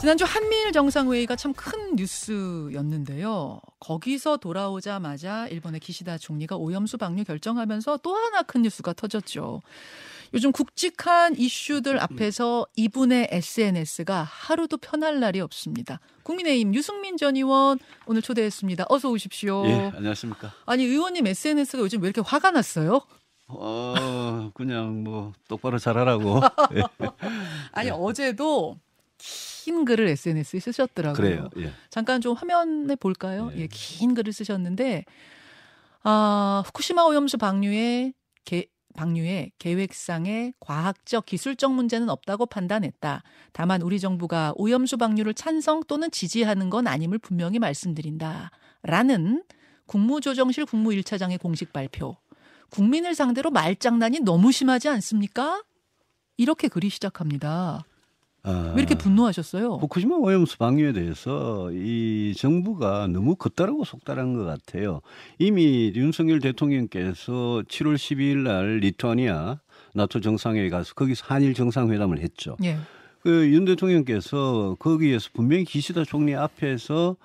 지난주 한미일 정상회의가 참 큰 뉴스였는데요. 거기서 돌아오자마자 일본의 기시다 총리가 오염수 방류 결정하면서 또 하나 큰 뉴스가 터졌죠. 요즘 굵직한 이슈들 앞에서 이분의 SNS가 하루도 편할 날이 없습니다. 국민의힘 유승민 전 의원 오늘 초대했습니다. 어서 오십시오. 예, 안녕하십니까. 아니 의원님 SNS가 요즘 왜 이렇게 화가 났어요? 어, 그냥 뭐 똑바로 잘하라고. 예. 아니 어제도 긴 글을 SNS에 쓰셨더라고요. 그래요. 예. 잠깐 좀 화면에 볼까요? 네. 예, 긴 글을 쓰셨는데 아, 후쿠시마 오염수 방류의 개, 방류의 계획상의 과학적 기술적 문제는 없다고 판단했다. 다만 우리 정부가 오염수 방류를 찬성 또는 지지하는 건 아님을 분명히 말씀드린다. 라는 국무조정실 국무 1차장의 공식 발표. 국민을 상대로 말장난이 너무 심하지 않습니까? 이렇게 글이 시작합니다. 아, 왜 이렇게 분노하셨어요? 후쿠시마 오염수 방류에 대해서 이 정부가 너무 겉다르고 속다른 것 같아요. 이미 윤석열 대통령께서 7월 12일 날 리투아니아 나토 정상회의 가서 거기서 한일 정상회담을 했죠. 예. 그윤 대통령께서 거기에서 분명히 기시다 총리 앞에서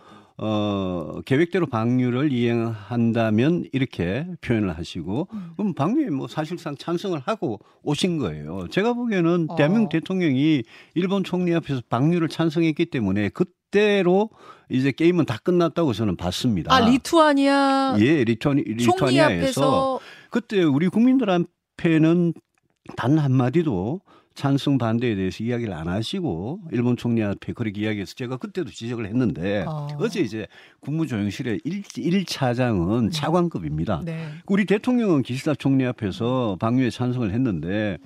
어 계획대로 방류를 이행한다면 이렇게 표현을 하시고 음. 그럼 방류에 뭐 사실상 찬성을 하고 오신 거예요. 제가 보기에는 어. 대한민국 대통령이 일본 총리 앞에서 방류를 찬성했기 때문에 그때로 이제 게임은 다 끝났다고 저는 봤습니다. 아, 리투아니아 예, 리투아니, 리투아니아에서 앞에서 그때 우리 국민들 앞에는 단 한마디도 찬성 반대에 대해서 이야기를 안 하시고 일본 총리 앞에 그렇게 이야기해서 제가 그때도 지적을 했는데 어. 어. 제 이제 국무조정실의 1, 일차장은 차관급입니다. 네. 우리 대통령은 기시다 총리 앞에서 방류에 찬성을 했는데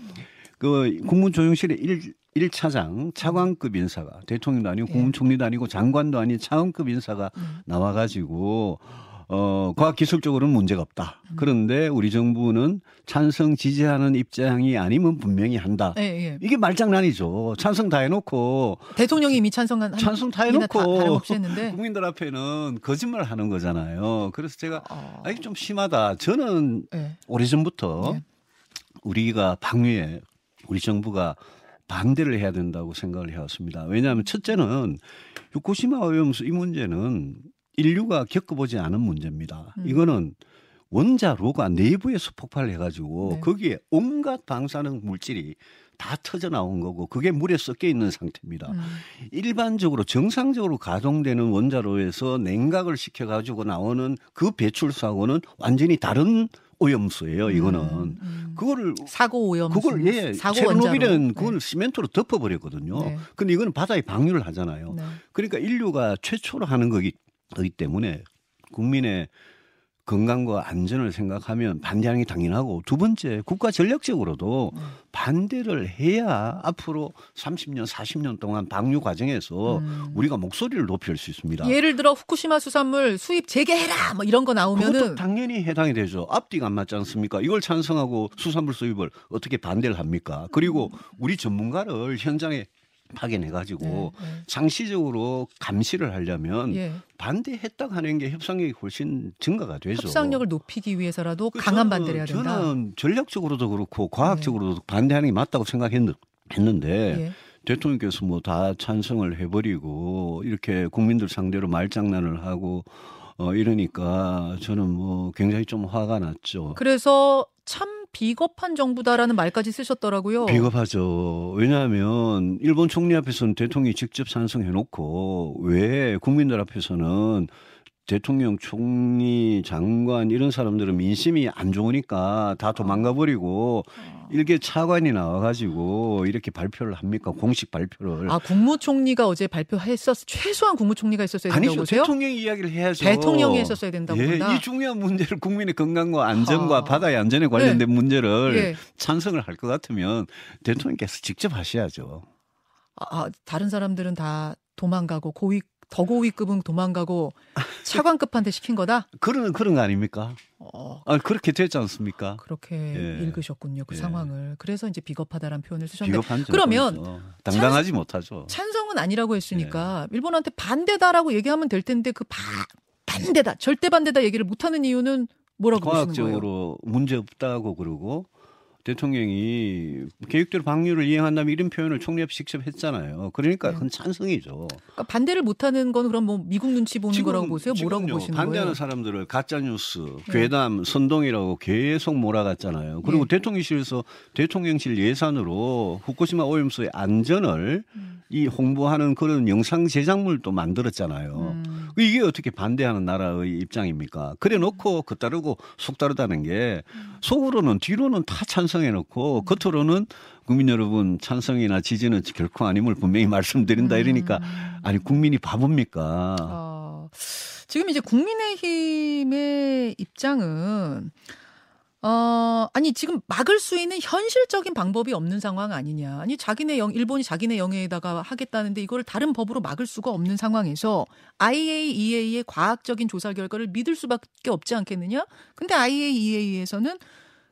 그 국무조정실의 1, 일차장 차관급 인사가 대통령도 아니고 예. 국무총리도 아니고 장관도 아닌 차관급 인사가 음. 나와가지고 어 과학기술적으로는 문제가 없다. 음. 그런데 우리 정부는 찬성 지지하는 입장이 아니면 분명히 한다. 예, 예. 이게 말장난이죠. 찬성 다 해놓고 대통령이 이미 찬성한 한- 찬성 다 해놓고 다- 했는데 국민들 앞에는 거짓말 하는 거잖아요. 그래서 제가 어, 아, 이게 좀 심하다. 저는 예. 오래전부터 예. 우리가 방류에 우리 정부가 반대를 해야 된다고 생각을 해왔습니다. 왜냐하면 첫째는 후쿠시마 오염수 이 문제는 인류가 겪어보지 않은 문제입니다. 음. 이거는 원자로가 내부에서 폭발해가지고 네. 거기에 온갖 방사능 물질이 다 터져 나온 거고 그게 물에 섞여 있는 상태입니다. 음. 일반적으로 정상적으로 가동되는 원자로에서 냉각을 시켜가지고 나오는 그 배출수하고는 완전히 다른 오염수예요. 이거는 음, 음. 그거를 사고 오염수, 그걸 예 사고 체르노빌은. 그걸 시멘트로 덮어버렸거든요. 네. 근데 이거는 바다에 방류를 하잖아요. 네. 그러니까 인류가 최초로 하는 거기, 거기 때문에 국민의 건강과 안전을 생각하면 반대하는 게 당연하고 두 번째 국가 전략적으로도 네. 반대를 해야 앞으로 30년, 40년 동안 방류 과정에서 음. 우리가 목소리를 높일 수 있습니다. 예를 들어 후쿠시마 수산물 수입 재개해라 뭐 이런 거 나오면은 당연히 해당이 되죠. 앞뒤가 안 맞지 않습니까? 이걸 찬성하고 수산물 수입을 어떻게 반대를 합니까? 그리고 우리 전문가를 현장에 파견해가지고 네, 네. 상시적으로 감시를 하려면 예. 반대했다고 하는 게 협상력이 훨씬 증가가 되죠. 협상력을 높이기 위해서라도 그 강한 반대를 해야 된다. 저는 전략적으로도 그렇고 과학적으로도 반대하는 게 맞다고 생각했는데 예. 대통령께서 뭐 다 찬성을 해버리고 이렇게 국민들 상대로 말장난을 하고 어 이러니까 저는 뭐 굉장히 좀 화가 났죠. 그래서 참 비겁한 정부다라는 말까지 쓰셨더라고요. 비겁하죠. 왜냐하면 일본 총리 앞에서는 대통령이 직접 찬성해놓고 왜 국민들 앞에서는 대통령, 총리, 장관 이런 사람들은 민심이 안 좋으니까 다 도망가 버리고 어. 이렇게 차관이 나와 가지고 이렇게 발표를 합니까? 공식 발표를. 아 국무총리가 어제 발표했었 최소한 국무총리가 있었어야 된다고 아니죠. 보세요? 대통령이 이야기를 해야죠. 대통령이 했었어야 된다고 예, 본다. 이 중요한 문제를 국민의 건강과 안전과 아. 바다의 안전에 관련된 문제를 예. 찬성을 할 것 같으면 대통령께서 직접 하셔야죠. 아, 아, 다른 사람들은 다 도망가고 고위 더 고위급은 도망가고 차관급한테 시킨 거다. 그런 그런 거 아닙니까? 어, 아 그렇게 됐지 않습니까? 그렇게 예. 읽으셨군요 그 예. 상황을. 그래서 이제 비겁하다라는 표현을 쓰셨는데 비겁한 그러면 정도죠. 당당하지 못하죠. 찬성은 아니라고 했으니까 예. 일본한테 반대다라고 얘기하면 될 텐데 그 바, 반대다 절대 반대다 얘기를 못하는 이유는 뭐라고? 과학적으로 문제 없다고 그러고 대통령이 계획대로 방류를 이행한다면 이런 표현을 총리 앞에 직접 했잖아요. 그러니까 네. 그건 찬성이죠. 그러니까 반대를 못하는 건 그럼 뭐 미국 눈치 보는 거라고 보세요? 뭐라고 보시는 반대하는 거예요? 사람들을 가짜 뉴스, 네. 괴담, 선동이라고 계속 몰아갔잖아요. 그리고 네. 대통령실에서 대통령실 예산으로 후쿠시마 오염수의 안전을 음. 이 홍보하는 그런 영상 제작물도 만들었잖아요. 음. 이게 어떻게 반대하는 나라의 입장입니까? 그래 놓고 그 따르고 속 다르다는 게 속으로는 뒤로는 다 찬성 해 놓고 겉으로는 국민 여러분 찬성이나 지지는 결코 아님을 분명히 말씀드린다 이러니까 아니 국민이 바보입니까? 어, 지금 이제 국민의힘의 입장은 어, 아니 지금 막을 수 있는 현실적인 방법이 없는 상황 아니냐. 아니 자기네 영 일본이 자기네 영해에다가 하겠다는데 이거를 다른 법으로 막을 수가 없는 상황에서 IAEA의 과학적인 조사 결과를 믿을 수밖에 없지 않겠느냐? 근데 IAEA에서는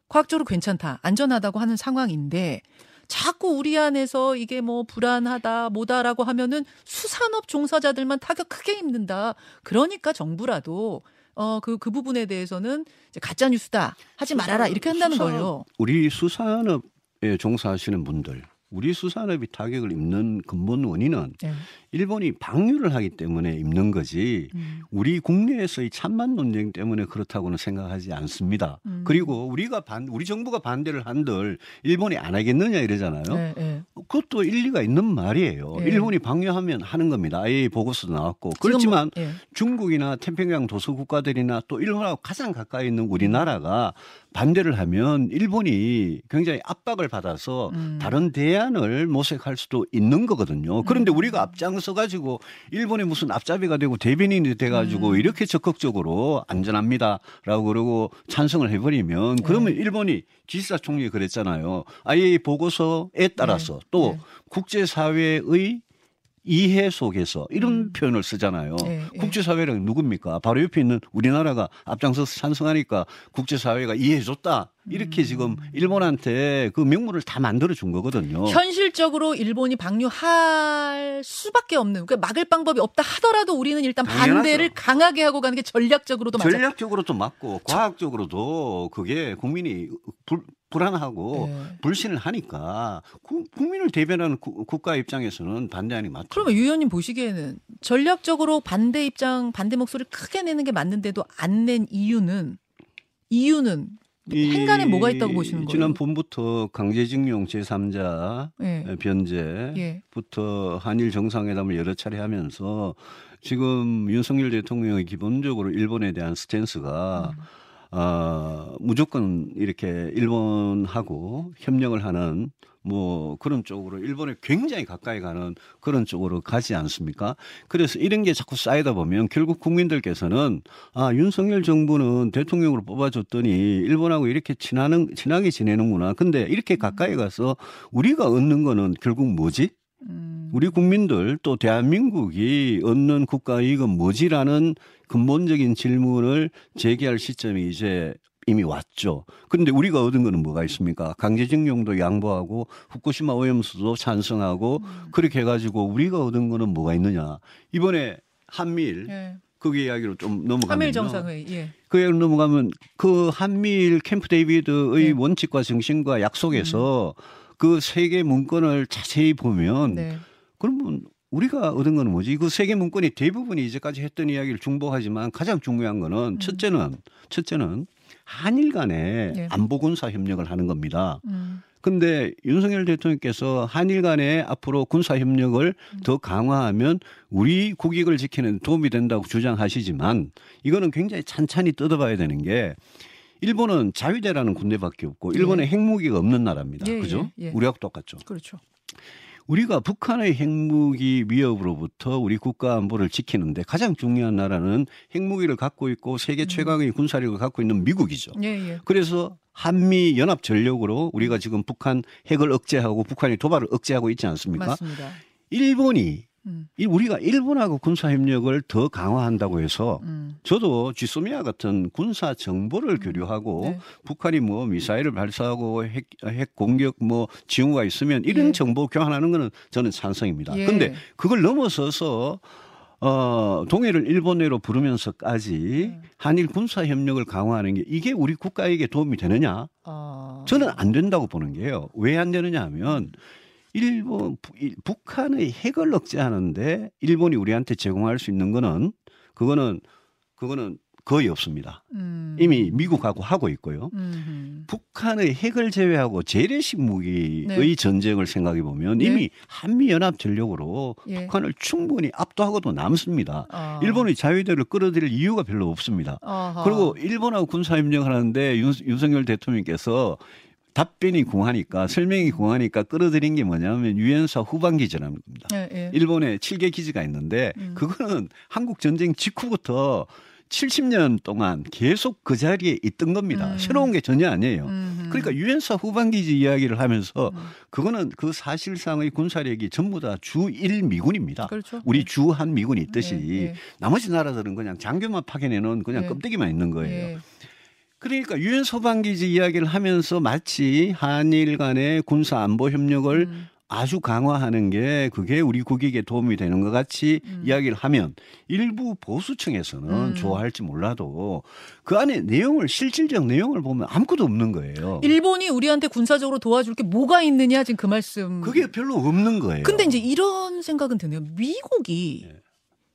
과학적으로 괜찮다, 안전하다고 하는 상황인데 자꾸 우리 안에서 이게 뭐 불안하다, 뭐다라고 하면은 수산업 종사자들만 타격 크게 입는다. 그러니까 정부라도 어, 그, 그 부분에 대해서는 이제 가짜 뉴스다. 하지 말아라. 이렇게 한다는 수산업, 거예요. 우리 수산업에 종사하시는 분들, 우리 수산업이 타격을 입는 근본 원인은 네. 일본이 방류를 하기 때문에 입는 거지 음. 우리 국내에서의 찬반 논쟁 때문에 그렇다고는 생각하지 않습니다. 음. 그리고 우리가 반 우리 정부가 반대를 한들 일본이 안 하겠느냐 이러잖아요. 네, 네. 그것도 일리가 있는 말이에요. 예. 일본이 방류하면 하는 겁니다. IA 보고서도 나왔고 그렇지만 뭐, 예. 중국이나 태평양 도서 국가들이나 또 일본하고 가장 가까이 있는 우리나라가 반대를 하면 일본이 굉장히 압박을 받아서 음. 다른 대안을 모색할 수도 있는 거거든요. 그런데 음. 우리가 앞장서 가지고 일본이 무슨 앞잡이가 되고 대변인이 돼 가지고 음. 이렇게 적극적으로 안전합니다라고 그러고 찬성을 해 버리면 네. 그러면 일본이 기시다 총리 그랬잖아요. IA 보고서에 따라서 또 네. 국제사회의 이해 속에서 이런 음. 표현을 쓰잖아요. 예, 예. 국제사회는 누굽니까? 바로 옆에 있는 우리나라가 앞장서서 찬성하니까 국제사회가 이해해줬다. 이렇게 음. 지금 일본한테 그 명분을 다 만들어 준 거거든요. 현실적으로 일본이 방류할 수밖에 없는 그러니까 막을 방법이 없다 하더라도 우리는 일단 당연하죠. 반대를 강하게 하고 가는 게 전략적으로도 맞아. 전략적으로도 맞고 과학적으로도 그게 국민이 불, 불안하고 예. 불신을 하니까 구- 국민을 대변하는 구- 국가 입장에서는 반대하는 게 맞죠. 그러면 유 의원님 보시기에는 전략적으로 반대 입장, 반대 목소리를 크게 내는 게 맞는데도 안 낸 이유는 이유는 이 행간에 뭐가 있다고 보시는 거예요? 지난 봄부터 강제징용 제3자 예. 변제부터 예. 한일 정상회담을 여러 차례 하면서 지금 윤석열 대통령이 기본적으로 일본에 대한 스탠스가 음. 어, 무조건 이렇게 일본하고 협력을 하는 뭐 그런 쪽으로 일본에 굉장히 가까이 가는 그런 쪽으로 가지 않습니까? 그래서 이런 게 자꾸 쌓이다 보면 결국 국민들께서는 아 윤석열 정부는 대통령으로 뽑아줬더니 일본하고 이렇게 친하는 친하게 지내는구나. 근데 이렇게 가까이 가서 우리가 얻는 거는 결국 뭐지? 음. 우리 국민들 또 대한민국이 얻는 국가 이익은 뭐지라는 근본적인 질문을 제기할 시점이 이제 이미 왔죠. 그런데 우리가 얻은 거는 뭐가 있습니까? 강제징용도 양보하고 후쿠시마 오염수도 찬성하고 음. 그렇게 해가지고 우리가 얻은 거는 뭐가 있느냐? 이번에 한미일 예. 그 이야기로 좀 넘어가면요. 한일 정상회의. 예. 그 이야기로 넘어가면 그 한미일 캠프 데이비드의 네. 원칙과 정신과 약속에서 그 세계 문건을 자세히 보면 네. 그러면 우리가 얻은 건 뭐지? 그 세계 문건이 대부분이 이제까지 했던 이야기를 중복하지만 가장 중요한 거는 첫째는 첫째는 한일 간에 예. 안보 군사 협력을 하는 겁니다. 음. 근데 윤석열 대통령께서 한일 간에 앞으로 군사 협력을 더 강화하면 우리 국익을 지키는 데 도움이 된다고 주장하시지만 이거는 굉장히 찬찬히 뜯어봐야 되는 게 일본은 자위대라는 군대밖에 없고 일본에 핵무기가 없는 나라입니다. 예, 그죠? 예, 예. 우리하고 똑같죠. 그렇죠. 우리가 북한의 핵무기 위협으로부터 우리 국가 안보를 지키는데 가장 중요한 나라는 핵무기를 갖고 있고 세계 최강의 군사력을 갖고 있는 미국이죠. 예, 예. 그래서 한미 연합 전력으로 우리가 지금 북한 핵을 억제하고 북한이 도발을 억제하고 있지 않습니까? 맞습니다. 일본이 음. 이 우리가 일본하고 군사 협력을 더 강화한다고 해서 음. 저도 쥐소미아 같은 군사 정보를 교류하고 네. 북한이 뭐 미사일을 발사하고 핵, 핵 공격 뭐 징후가 있으면 이런 예. 정보 교환하는 거는 저는 찬성입니다. 예. 근데 그걸 넘어서서 어, 동해를 일본해로 부르면서까지 음. 한일 군사 협력을 강화하는 게 이게 우리 국가에게 도움이 되느냐? 어. 저는 안 된다고 보는 게요. 왜 안 되느냐 하면 일본 북한의 핵을 억제하는데 일본이 우리한테 제공할 수 있는 거는 그거는 그거는 거의 없습니다. 음. 이미 미국하고 하고 있고요. 음. 북한의 핵을 제외하고 재래식 무기의 네. 전쟁을 생각해 보면 네. 이미 한미 연합 전력으로 예. 북한을 충분히 압도하고도 남습니다. 아. 일본의 자위대를 끌어들일 이유가 별로 없습니다. 아하. 그리고 일본하고 군사 협력을 하는데 윤, 윤석열 대통령께서 답변이 궁하니까 설명이 궁하니까 끌어들인 게 뭐냐면 유엔사 후반 기지라는 겁니다. 예, 예. 일본에 7개 기지가 있는데 음. 그거는 한국 전쟁 직후부터 70년 동안 계속 그 자리에 있던 겁니다. 음. 새로운 게 전혀 아니에요. 음흠. 그러니까 유엔사 후반기지 이야기를 하면서 음. 그거는 그 사실상의 군사력이 전부 다 주1 미군입니다. 그렇죠. 우리 주한 미군이 있듯이 예, 예. 나머지 나라들은 그냥 장교만 파견해 놓은 그냥 예. 껍데기만 있는 거예요. 예. 그러니까 유엔 소방기지 이야기를 하면서 마치 한일 간의 군사 안보 협력을 음. 아주 강화하는 게 그게 우리 국익에 도움이 되는 것 같이 음. 이야기를 하면 일부 보수층에서는 음. 좋아할지 몰라도 그 안에 내용을 실질적 내용을 보면 아무것도 없는 거예요. 일본이 우리한테 군사적으로 도와줄 게 뭐가 있느냐 지금 그 말씀. 그게 별로 없는 거예요. 근데 이제 이런 생각은 드네요. 미국이 예.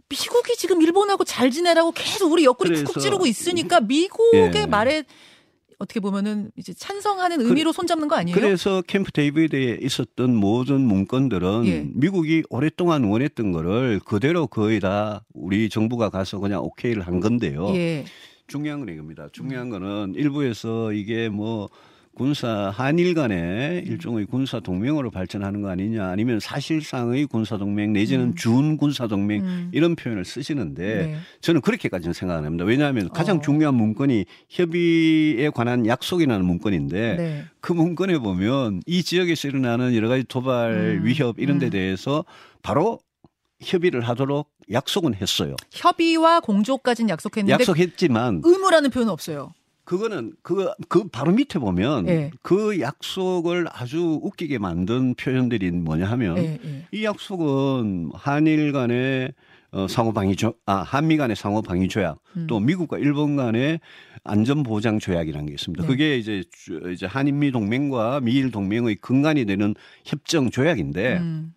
미국이 지금 일본하고 잘 지내라고 계속 우리 옆구리 쿡쿡 찌르고 있으니까 미국의 예. 말에 어떻게 보면은 이제 찬성하는 의미로 손잡는 거 아니에요? 그래서 캠프 데이비드에 있었던 모든 문건들은 예. 미국이 오랫동안 원했던 거를 그대로 거의 다 우리 정부가 가서 그냥 오케이를 한 건데요. 예. 중요한 건 이겁니다. 중요한 거는 일부에서 이게 뭐 군사 한일 간의 일종의 군사 동맹으로 발전하는 거 아니냐 아니면 사실상의 군사 동맹 내지는 음. 준 군사 동맹 음. 이런 표현을 쓰시는데 네. 저는 그렇게까지는 생각 안 합니다. 왜냐하면 가장 어. 중요한 문건이 협의에 관한 약속이라는 문건인데 네. 그 문건에 보면 이 지역에서 일어나는 여러 가지 도발 음. 위협 이런 데 음. 대해서 바로 협의를 하도록 약속은 했어요. 협의와 공조까지는 약속했는데 약속했지만 의무라는 표현은 없어요. 그거는 그, 그 바로 밑에 보면 예. 그 약속을 아주 웃기게 만든 표현들이 뭐냐 하면 예, 예. 이 약속은 한일 간의 어, 상호 방위 조, 아, 한미 간의 상호 방위 조약 음. 또 미국과 일본 간의 안전 보장 조약이라는 게 있습니다. 네. 그게 이제 주- 이제 한인미 동맹과 미일 동맹의 근간이 되는 협정 조약인데 음.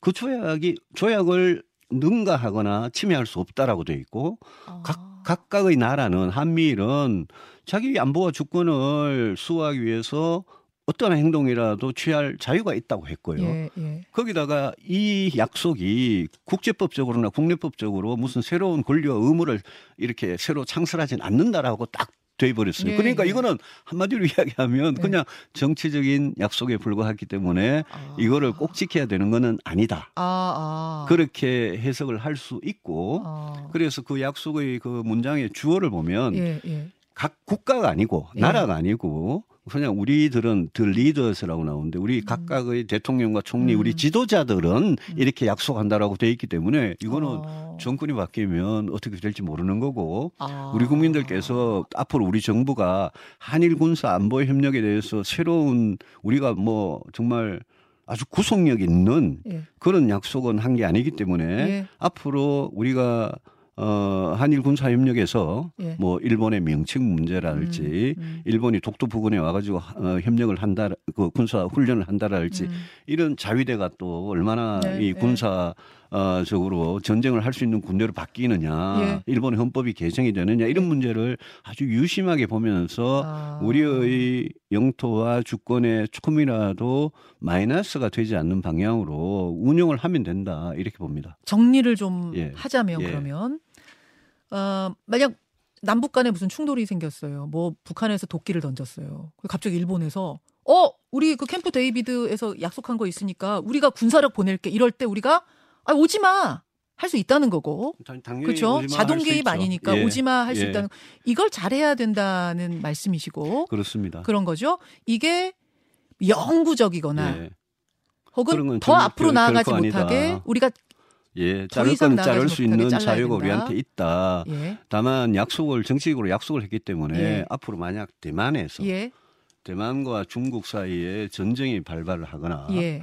그 조약이 조약을 능가하거나 침해할 수 없다라고 돼 있고 아. 각, 각각의 나라는 한미일은 자기 안보와 주권을 수호하기 위해서 어떤 행동이라도 취할 자유가 있다고 했고요. 예, 예. 거기다가 이 약속이 국제법적으로나 국내법적으로 무슨 새로운 권리와 의무를 이렇게 새로 창설하진 않는다라고 딱 돼 버렸어요. 예, 그러니까 예. 이거는 한마디로 이야기하면 예. 그냥 정치적인 약속에 불과하기 때문에 아. 이거를 꼭 지켜야 되는 거는 아니다. 아, 아. 그렇게 해석을 할 수 있고 아. 그래서 그 약속의 그 문장의 주어를 보면 예, 예. 각 국가가 아니고 예. 나라가 아니고 그냥 우리들은 더 리더스라고 나오는데 우리 각각의 대통령과 총리 음. 우리 지도자들은 이렇게 약속한다라고 돼 있기 때문에 이거는 어. 정권이 바뀌면 어떻게 될지 모르는 거고 아. 우리 국민들께서 앞으로 우리 정부가 한일 군사 안보 협력에 대해서 새로운 우리가 뭐 정말 아주 구속력 있는 예. 그런 약속은 한 게 아니기 때문에 예. 앞으로 우리가 어 한일 군사 협력에서 예. 뭐 일본의 명칭 문제랄지 음, 음. 일본이 독도 부근에 와가지고 어, 협력을 한다 그 군사 훈련을 한다랄지 음. 이런 자위대가 또 얼마나 네, 이 네. 군사 어, 적으로 전쟁을 할 수 있는 군대로 바뀌느냐, 예. 일본의 헌법이 개정이 되느냐 이런 문제를 아주 유심하게 보면서 아. 우리의 영토와 주권에 조금이라도 마이너스가 되지 않는 방향으로 운영을 하면 된다 이렇게 봅니다. 정리를 좀 예. 하자면 예. 그러면 어, 만약 남북 간에 무슨 충돌이 생겼어요. 뭐 북한에서 도끼를 던졌어요. 갑자기 일본에서 어 우리 그 캠프 데이비드에서 약속한 거 있으니까 우리가 군사력 보낼게 이럴 때 우리가 아 오지 마. 할 수 있다는 거고. 그렇죠? 오지마 자동 할수 개입. 아니니까 예. 오지 마 할수 예. 있다는 이걸 잘해야 된다는 말씀이시고 그렇습니다. 그런 거죠. 이게 영구적이거나 예. 혹은 건더 결- 앞으로 결- 나아가지 못하게 아니다. 우리가 예, 더 자를 건 자를 수 있는 자유가 된다. 우리한테 있다. 예. 다만 약속을 정치적으로 약속을 했기 때문에 예. 앞으로 만약 대만에서 예. 대만과 중국 사이에 전쟁이 발발을 하거나 예.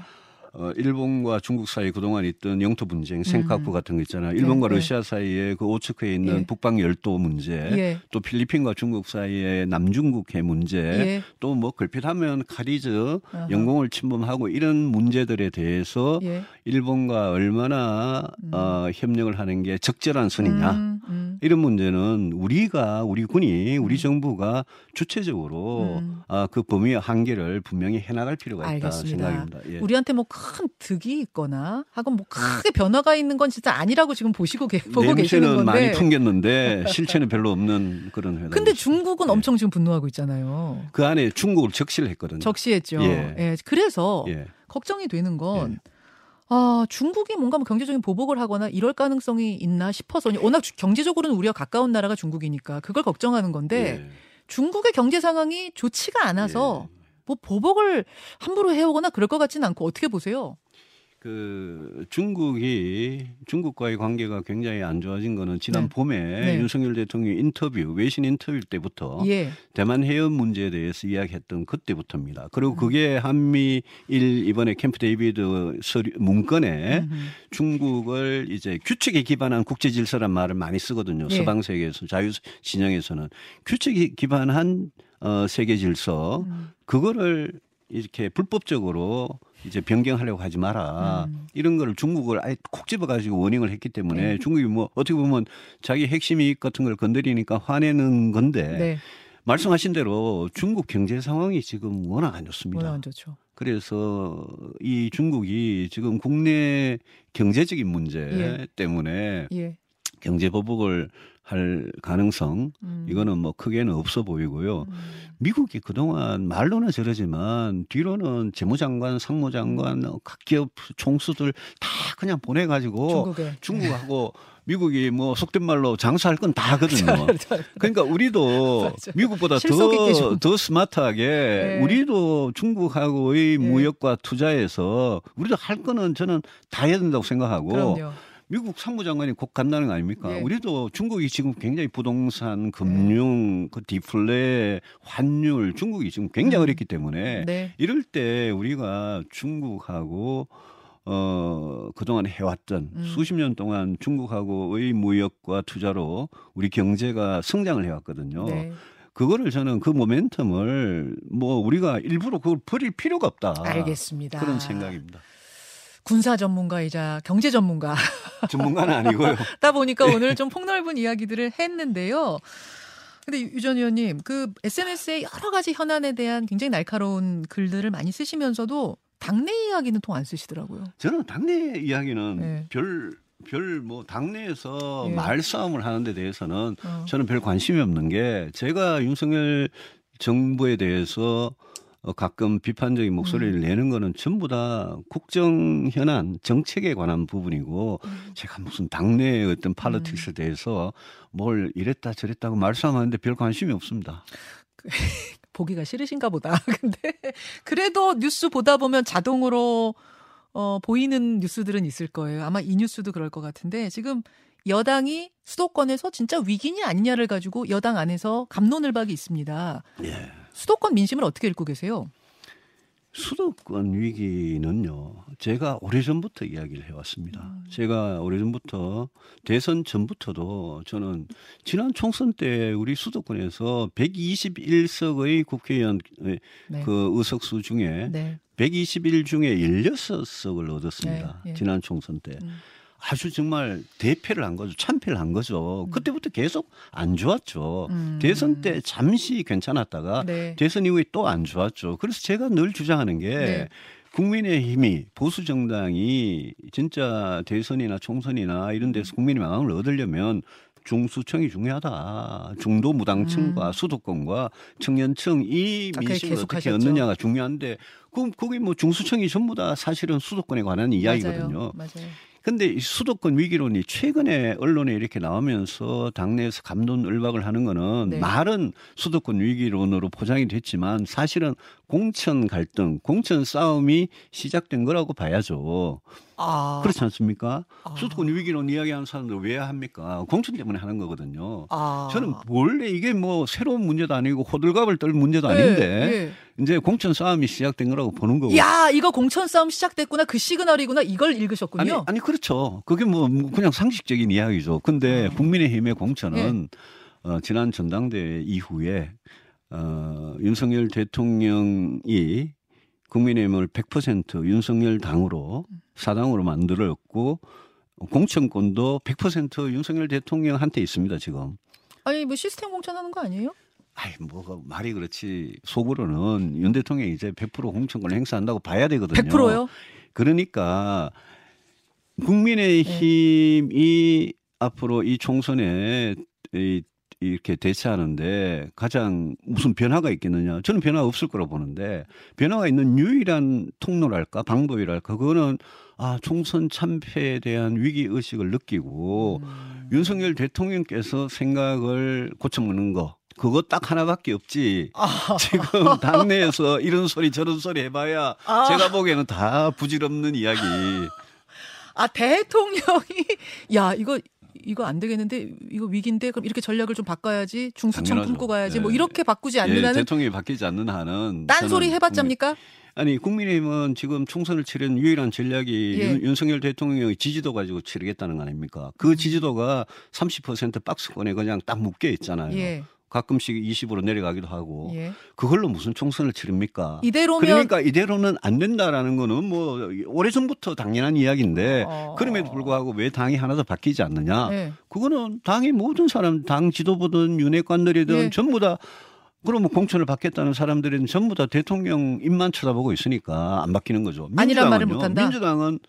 어, 일본과 중국 사이 그동안 있던 영토 분쟁, 생카쿠 음. 같은 거 있잖아요. 일본과 네, 네. 러시아 사이에 그 오츠크에 있는 예. 북방 열도 문제, 예. 또 필리핀과 중국 사이의 남중국해 문제, 예. 또뭐 걸핏하면 카리즈 아하. 영공을 침범하고 이런 문제들에 대해서 예. 일본과 얼마나 어, 협력을 하는 게 적절한 선이냐. 음, 음. 이런 문제는 우리가 우리 군이 우리 정부가 주체적으로 음. 아, 그 범위의 한계를 분명히 해나갈 필요가 있다 알겠습니다. 생각입니다. 예. 우리한테 뭐큰 득이 있거나 하고 뭐 크게 변화가 있는 건 진짜 아니라고 지금 보시고 계, 보고 계시는 건데. 많이 풍겼는데 실체는 별로 없는 그런 회담. 근데 중국은 예. 엄청 지금 분노하고 있잖아요. 그 안에 중국을 적시를 했거든요. 적시했죠. 예. 예. 그래서 예. 걱정이 되는 건 아, 중국이 뭔가 뭐 경제적인 보복을 하거나 이럴 가능성이 있나 싶어서 워낙 주- 경제적으로는 우리가 가까운 나라가 중국이니까 그걸 걱정하는 건데 예. 중국의 경제 상황이 좋지가 않아서 예. 뭐 보복을 함부로 해오거나 그럴 것 같지는 않고 어떻게 보세요? 그 중국이 중국과의 관계가 굉장히 안 좋아진 거는 지난 네. 봄에 네. 윤석열 대통령 인터뷰 외신 인터뷰 때부터 예. 대만 해협 문제에 대해서 이야기했던 그때부터입니다. 음. 그리고 그게 한미일 이번에 캠프 데이비드 서류 문건에 음흠. 중국을 이제 규칙에 기반한 국제 질서란 말을 많이 쓰거든요. 예. 서방 세계에서 자유 진영에서는 규칙에 기반한 어 세계 질서 음. 그거를 이렇게 불법적으로 이제 변경하려고 하지 마라. 음. 이런 거를 중국을 아예 콕 집어가지고 워닝을 했기 때문에 네. 중국이 뭐 어떻게 보면 자기 핵심 이익 같은 걸 건드리니까 화내는 건데 네. 말씀하신 대로 중국 경제 상황이 지금 워낙 안 좋습니다. 워낙 안 좋죠. 그래서 이 중국이 지금 국내 경제적인 문제 예. 때문에 예. 경제 보복을 할 가능성 음. 이거는 뭐 크게는 없어 보이고요. 음. 미국이 그동안 말로는 저러지만 뒤로는 재무장관, 상무장관, 어, 각 기업 총수들 다 그냥 보내가지고 중국에 중국하고 미국이 뭐 속된 말로 장사할 건 다 하거든요. 잘- 그러니까 우리도. 미국보다 더, 좀. 더 스마트하게 네. 우리도 중국하고의 네. 무역과 투자에서 우리도 할 거는 저는 다 해야 된다고 생각하고 그럼요. 미국 상무장관이 곧 간다는 거 아닙니까? 예. 우리도 중국이 지금 굉장히 부동산, 금융, 그 디플레, 환율 중국이 지금 굉장히 음. 어렵기 때문에 네. 이럴 때 우리가 중국하고 어 그동안 해왔던 음. 수십 년 동안 중국하고의 무역과 투자로 우리 경제가 성장을 해왔거든요. 네. 그거를 저는 그 모멘텀을 뭐 우리가 일부러 그걸 버릴 필요가 없다. 알겠습니다. 그런 생각입니다. 군사 전문가이자 경제 전문가 전문가는 아니고요. 다 보니까 오늘 좀 폭넓은 이야기들을 했는데요. 근데 유 전 의원님, 그 SNS에 여러 가지 현안에 대한 굉장히 날카로운 글들을 많이 쓰시면서도 당내 이야기는 통 안 쓰시더라고요. 저는 당내 이야기는 네. 별, 별 뭐 당내에서 예. 말싸움을 하는 데 대해서는 어. 저는 별 관심이 없는 게 제가 윤석열 정부에 대해서 어, 가끔 비판적인 목소리를 음. 내는 거는 전부 다 국정 현안 정책에 관한 부분이고 음. 제가 무슨 당내의 어떤 팔로틱스에 대해서 뭘 이랬다 저랬다고 말싸움하는데 별 관심이 없습니다. 보기가 싫으신가 보다. 근데 그래도 뉴스 보다 보면 자동으로 어, 보이는 뉴스들은 있을 거예요. 아마 이 뉴스도 그럴 것 같은데 지금 여당이 수도권에서 진짜 위기냐 아니냐를 가지고 여당 안에서 감론을 박이 있습니다. 예. 수도권 민심을 어떻게 읽고 계세요? 수도권 위기는요, 제가 오래전부터 이야기를 해왔습니다. 음. 제가 오래전부터 대선 전부터도 저는 지난 총선 때 우리 수도권에서 121석의 국회의원 의 네. 그 의석수 중에 네. 121 중에 16석을 얻었습니다. 네, 예. 지난 총선 때. 음. 아주 정말 대패를 한 거죠. 참패를 한 거죠. 그때부터 계속 안 좋았죠. 음. 대선 때 잠시 괜찮았다가 네. 대선 이후에 또 안 좋았죠. 그래서 제가 늘 주장하는 게 네. 국민의힘이 보수 정당이 진짜 대선이나 총선이나 이런 데서 국민의 마음을 얻으려면 중수청이 중요하다. 중도 무당층과 음. 수도권과 청년층 이 아, 민심을 어떻게 하셨죠. 얻느냐가 중요한데 그럼 거기 뭐 중수청이 전부 다 사실은 수도권에 관한 이야기거든요. 맞아요. 맞아요. 근데 이 수도권 위기론이 최근에 언론에 이렇게 나오면서 당내에서 감론을박을 하는 거는 네. 말은 수도권 위기론으로 포장이 됐지만 사실은 공천 갈등, 공천 싸움이 시작된 거라고 봐야죠. 아. 그렇지 않습니까? 아. 수도권 위기론 이야기하는 사람들 왜 합니까? 공천 때문에 하는 거거든요. 아. 저는 원래 이게 뭐 새로운 문제도 아니고 호들갑을 떨 문제도 예, 아닌데 이제 공천 싸움이 시작된 거라고 보는 거고. 예. 야, 이거 공천 싸움 시작됐구나. 그 시그널이구나. 이걸 읽으셨군요. 아니, 아니 그렇죠. 그게 뭐 그냥 상식적인 이야기죠. 근데 아. 국민의힘의 공천은 예. 어, 지난 전당대회 이후에 어, 윤석열 대통령이 국민의힘을 100% 윤석열 당으로 사당으로 만들었고 공천권도 100% 윤석열 대통령한테 있습니다 지금. 아니, 뭐 시스템 공천하는 거 아니에요? 아이 뭐가 말이 그렇지 속으로는 윤 대통령이 이제 100% 공천권을 행사한다고 봐야 되거든요. 100%요? 그러니까 국민의힘이 앞으로 이 총선에 이 이렇게 대처하는데 가장 무슨 변화가 있겠느냐? 저는 변화 없을 거라고 보는데 변화가 있는 유일한 통로랄까 방법이랄까 그거는 아 총선 참패에 대한 위기 의식을 느끼고 음. 윤석열 대통령께서 생각을 고쳐먹는 거 그거 딱 하나밖에 없지. 아. 지금 당내에서 이런 소리 저런 소리 해봐야 아. 제가 보기에는 다 부질없는 이야기. 아, 대통령이 야, 이거 이거 안 되겠는데 이거 위기인데 그럼 이렇게 전략을 좀 바꿔야지 중수청. 품고 가야지 뭐 예. 이렇게 바꾸지 않는 예, 한은 대통령이 바뀌지 않는 한은 딴소리? 국민- 아니 국민의힘은 지금 총선을 치른 유일한 전략이 예. 윤, 윤석열 대통령의 지지도 가지고 치르겠다는 거 아닙니까? 음. 그 지지도가 30% 박스권에 그냥 딱 묶여 있잖아요. 예. 가끔씩 20으로 내려가기도 하고 예. 그걸로 무슨 총선을 치릅니까? 이대로면 그러니까 이대로는 안 된다라는 거는 뭐 오래전부터 당연한 이야기인데 어. 그럼에도 불구하고 왜 당이 하나도 바뀌지 않느냐? 예. 그거는 당의 모든 사람, 당 지도부든 윤회관들이든 예. 전부 다 그러면 공천을 받겠다는 사람들은 전부 다 대통령 입만 쳐다보고 있으니까 안 바뀌는 거죠. 아니란 말을 못한다? 민주당은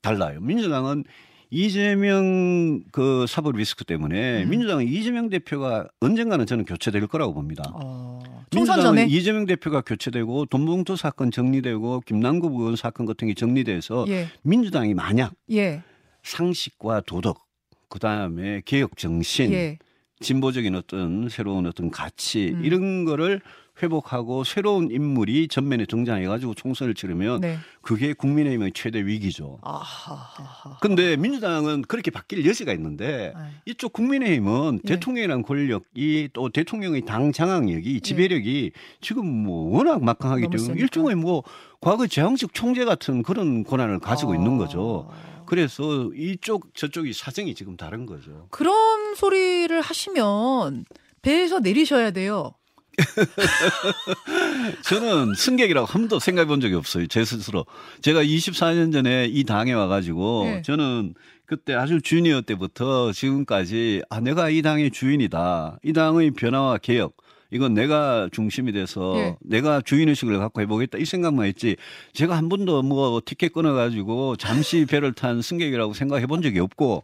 달라요. 민주당은 이재명 그 사법 리스크 때문에 음. 민주당은 이재명 대표가 언젠가는 저는 교체될 거라고 봅니다. 어. 총선 전에 이재명 대표가 교체되고 돈봉투 사건 정리되고 김남국 의원 사건 같은 게 정리돼서 예. 민주당이 만약 예. 상식과 도덕 그다음에 개혁 정신 예. 진보적인 어떤 새로운 어떤 가치 음. 이런 거를 회복하고 새로운 인물이 전면에 등장해 가지고 총선을 치르면 네. 그게 국민의힘의 최대 위기죠. 아하하하. 근데 민주당은 그렇게 바뀔 여지가 있는데 아이. 이쪽 국민의힘은 예. 대통령이란 권력이 또 대통령의 당 장악력이 지배력이 지금 뭐 워낙 막강하기 때문에 세니까. 일종의 뭐 과거 제왕적 총재 같은 그런 권한을 가지고 있는 거죠. 아. 그래서 이쪽 저쪽이 사정이 지금 다른 거죠. 그런 소리를 하시면 배에서 내리셔야 돼요. 저는 승객이라고 한 번도 생각해 본 적이 없어요. 제 스스로. 제가 24년 전에 이 당에 와가지고 네. 저는 그때 아주 주니어 때부터 지금까지 아, 내가 이 당의 주인이다. 이 당의 변화와 개혁. 이건 내가 중심이 돼서 예. 내가 주인의식을 갖고 해보겠다 이 생각만 했지 제가 한 번도 뭐 티켓 끊어가지고 잠시 배를 탄 승객이라고 생각해 본 적이 없고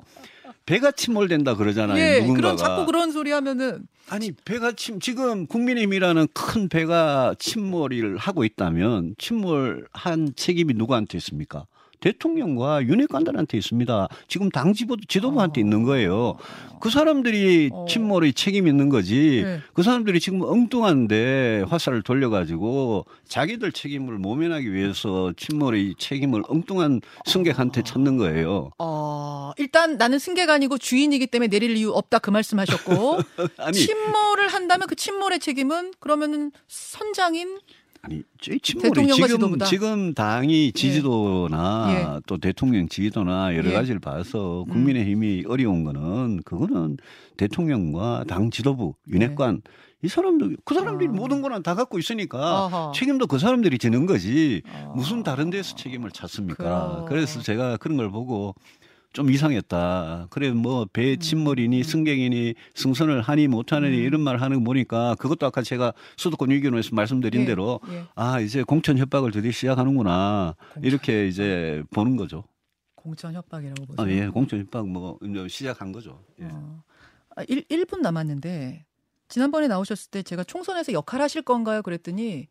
배가 침몰된다 그러잖아요 예. 누군가가 그런 자꾸 그런 소리 하면은 아니 배가 침 지금 국민의힘이라는 큰 배가 침몰을 하고 있다면 침몰한 책임이 누구한테 있습니까? 대통령과 윤핵관들한테 있습니다. 지금 당 지도, 지도부한테 어. 있는 거예요. 그 사람들이 어. 침몰의 책임이 있는 거지. 네. 그 사람들이 지금 엉뚱한데 화살을 돌려가지고 자기들 책임을 모면하기 위해서 침몰의 책임을 엉뚱한 승객한테 찾는 거예요. 어, 일단 나는 승객 아니고 주인이기 때문에 내릴 이유 없다 그 말씀하셨고 침몰을 한다면 그 침몰의 책임은 그러면은 선장인 아니, 이 침몰이 대통령과 지금. 지금 당이 지지도나 예. 또 대통령 지지도나 여러 예. 가지를 봐서 음. 국민의힘이 어려운 거는 그거는 대통령과 당 지도부, 윤핵관 이 사람들 그 사람들이 아. 모든 거는 다 갖고 있으니까 어허. 책임도 그 사람들이 지는 거지 어. 무슨 다른 데서 책임을 찾습니까? 그럼. 그래서 제가 그런 걸 보고 좀 이상했다. 그래 뭐 배 침몰이니 승객이니 승선을 하니 못하느니 음. 이런 말 하는 거 보니까 그것도 아까 제가 수도권 위기론에서 말씀드린 예, 대로 예. 아 이제 공천 협박을 드디어 시작하는구나 공천 이렇게 이제 보는 거죠. 공천 협박이라고 보죠. 아, 예, 공천 협박 뭐 시작한 거죠. 예. 어. 아, 1, 1분 남았는데 지난번에 나오셨을 때 제가 총선에서 역할 하실 건가요? 그랬더니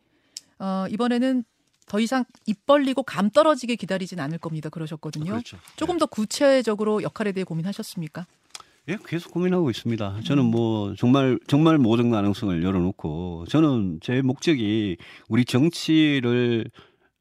어, 이번에는 더 이상 입 벌리고 감 떨어지게 기다리진 않을 겁니다. 그러셨거든요. 그렇죠. 조금 더 구체적으로 역할에 대해 고민하셨습니까? 예, 계속 고민하고 있습니다. 저는 뭐 정말 정말 모든 가능성을 열어놓고 저는 제 목적이 우리 정치를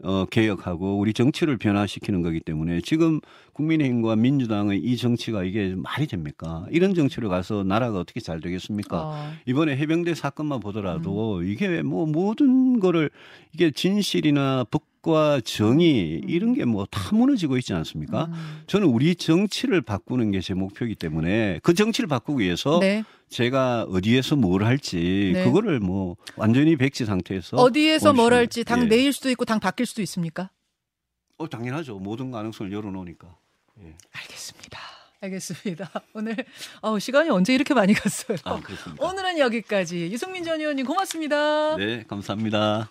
어, 개혁하고 우리 정치를 변화시키는 거기 때문에 지금 국민의힘과 민주당의 이 정치가 이게 말이 됩니까? 이런 정치로 가서 나라가 어떻게 잘 되겠습니까? 어. 이번에 해병대 사건만 보더라도 음. 이게 뭐 모든 거를 이게 진실이나 법 과 정의 이런 게 뭐 다 무너지고 있지 않습니까? 음. 저는 우리 정치를 바꾸는 게 제 목표이기 때문에 그 정치를 바꾸기 위해서 네. 제가 어디에서 뭘 할지 네. 그거를 뭐 완전히 백지 상태에서 어디에서 뭘 할지 당 예. 내일 수도 있고 당 바뀔 수도 있습니까? 어 당연하죠 모든 가능성을 열어놓으니까 예. 알겠습니다. 알겠습니다. 오늘 어, 시간이 언제 이렇게 많이 갔어요? 아 오늘은 여기까지 유승민 전 의원님 고맙습니다. 네 감사합니다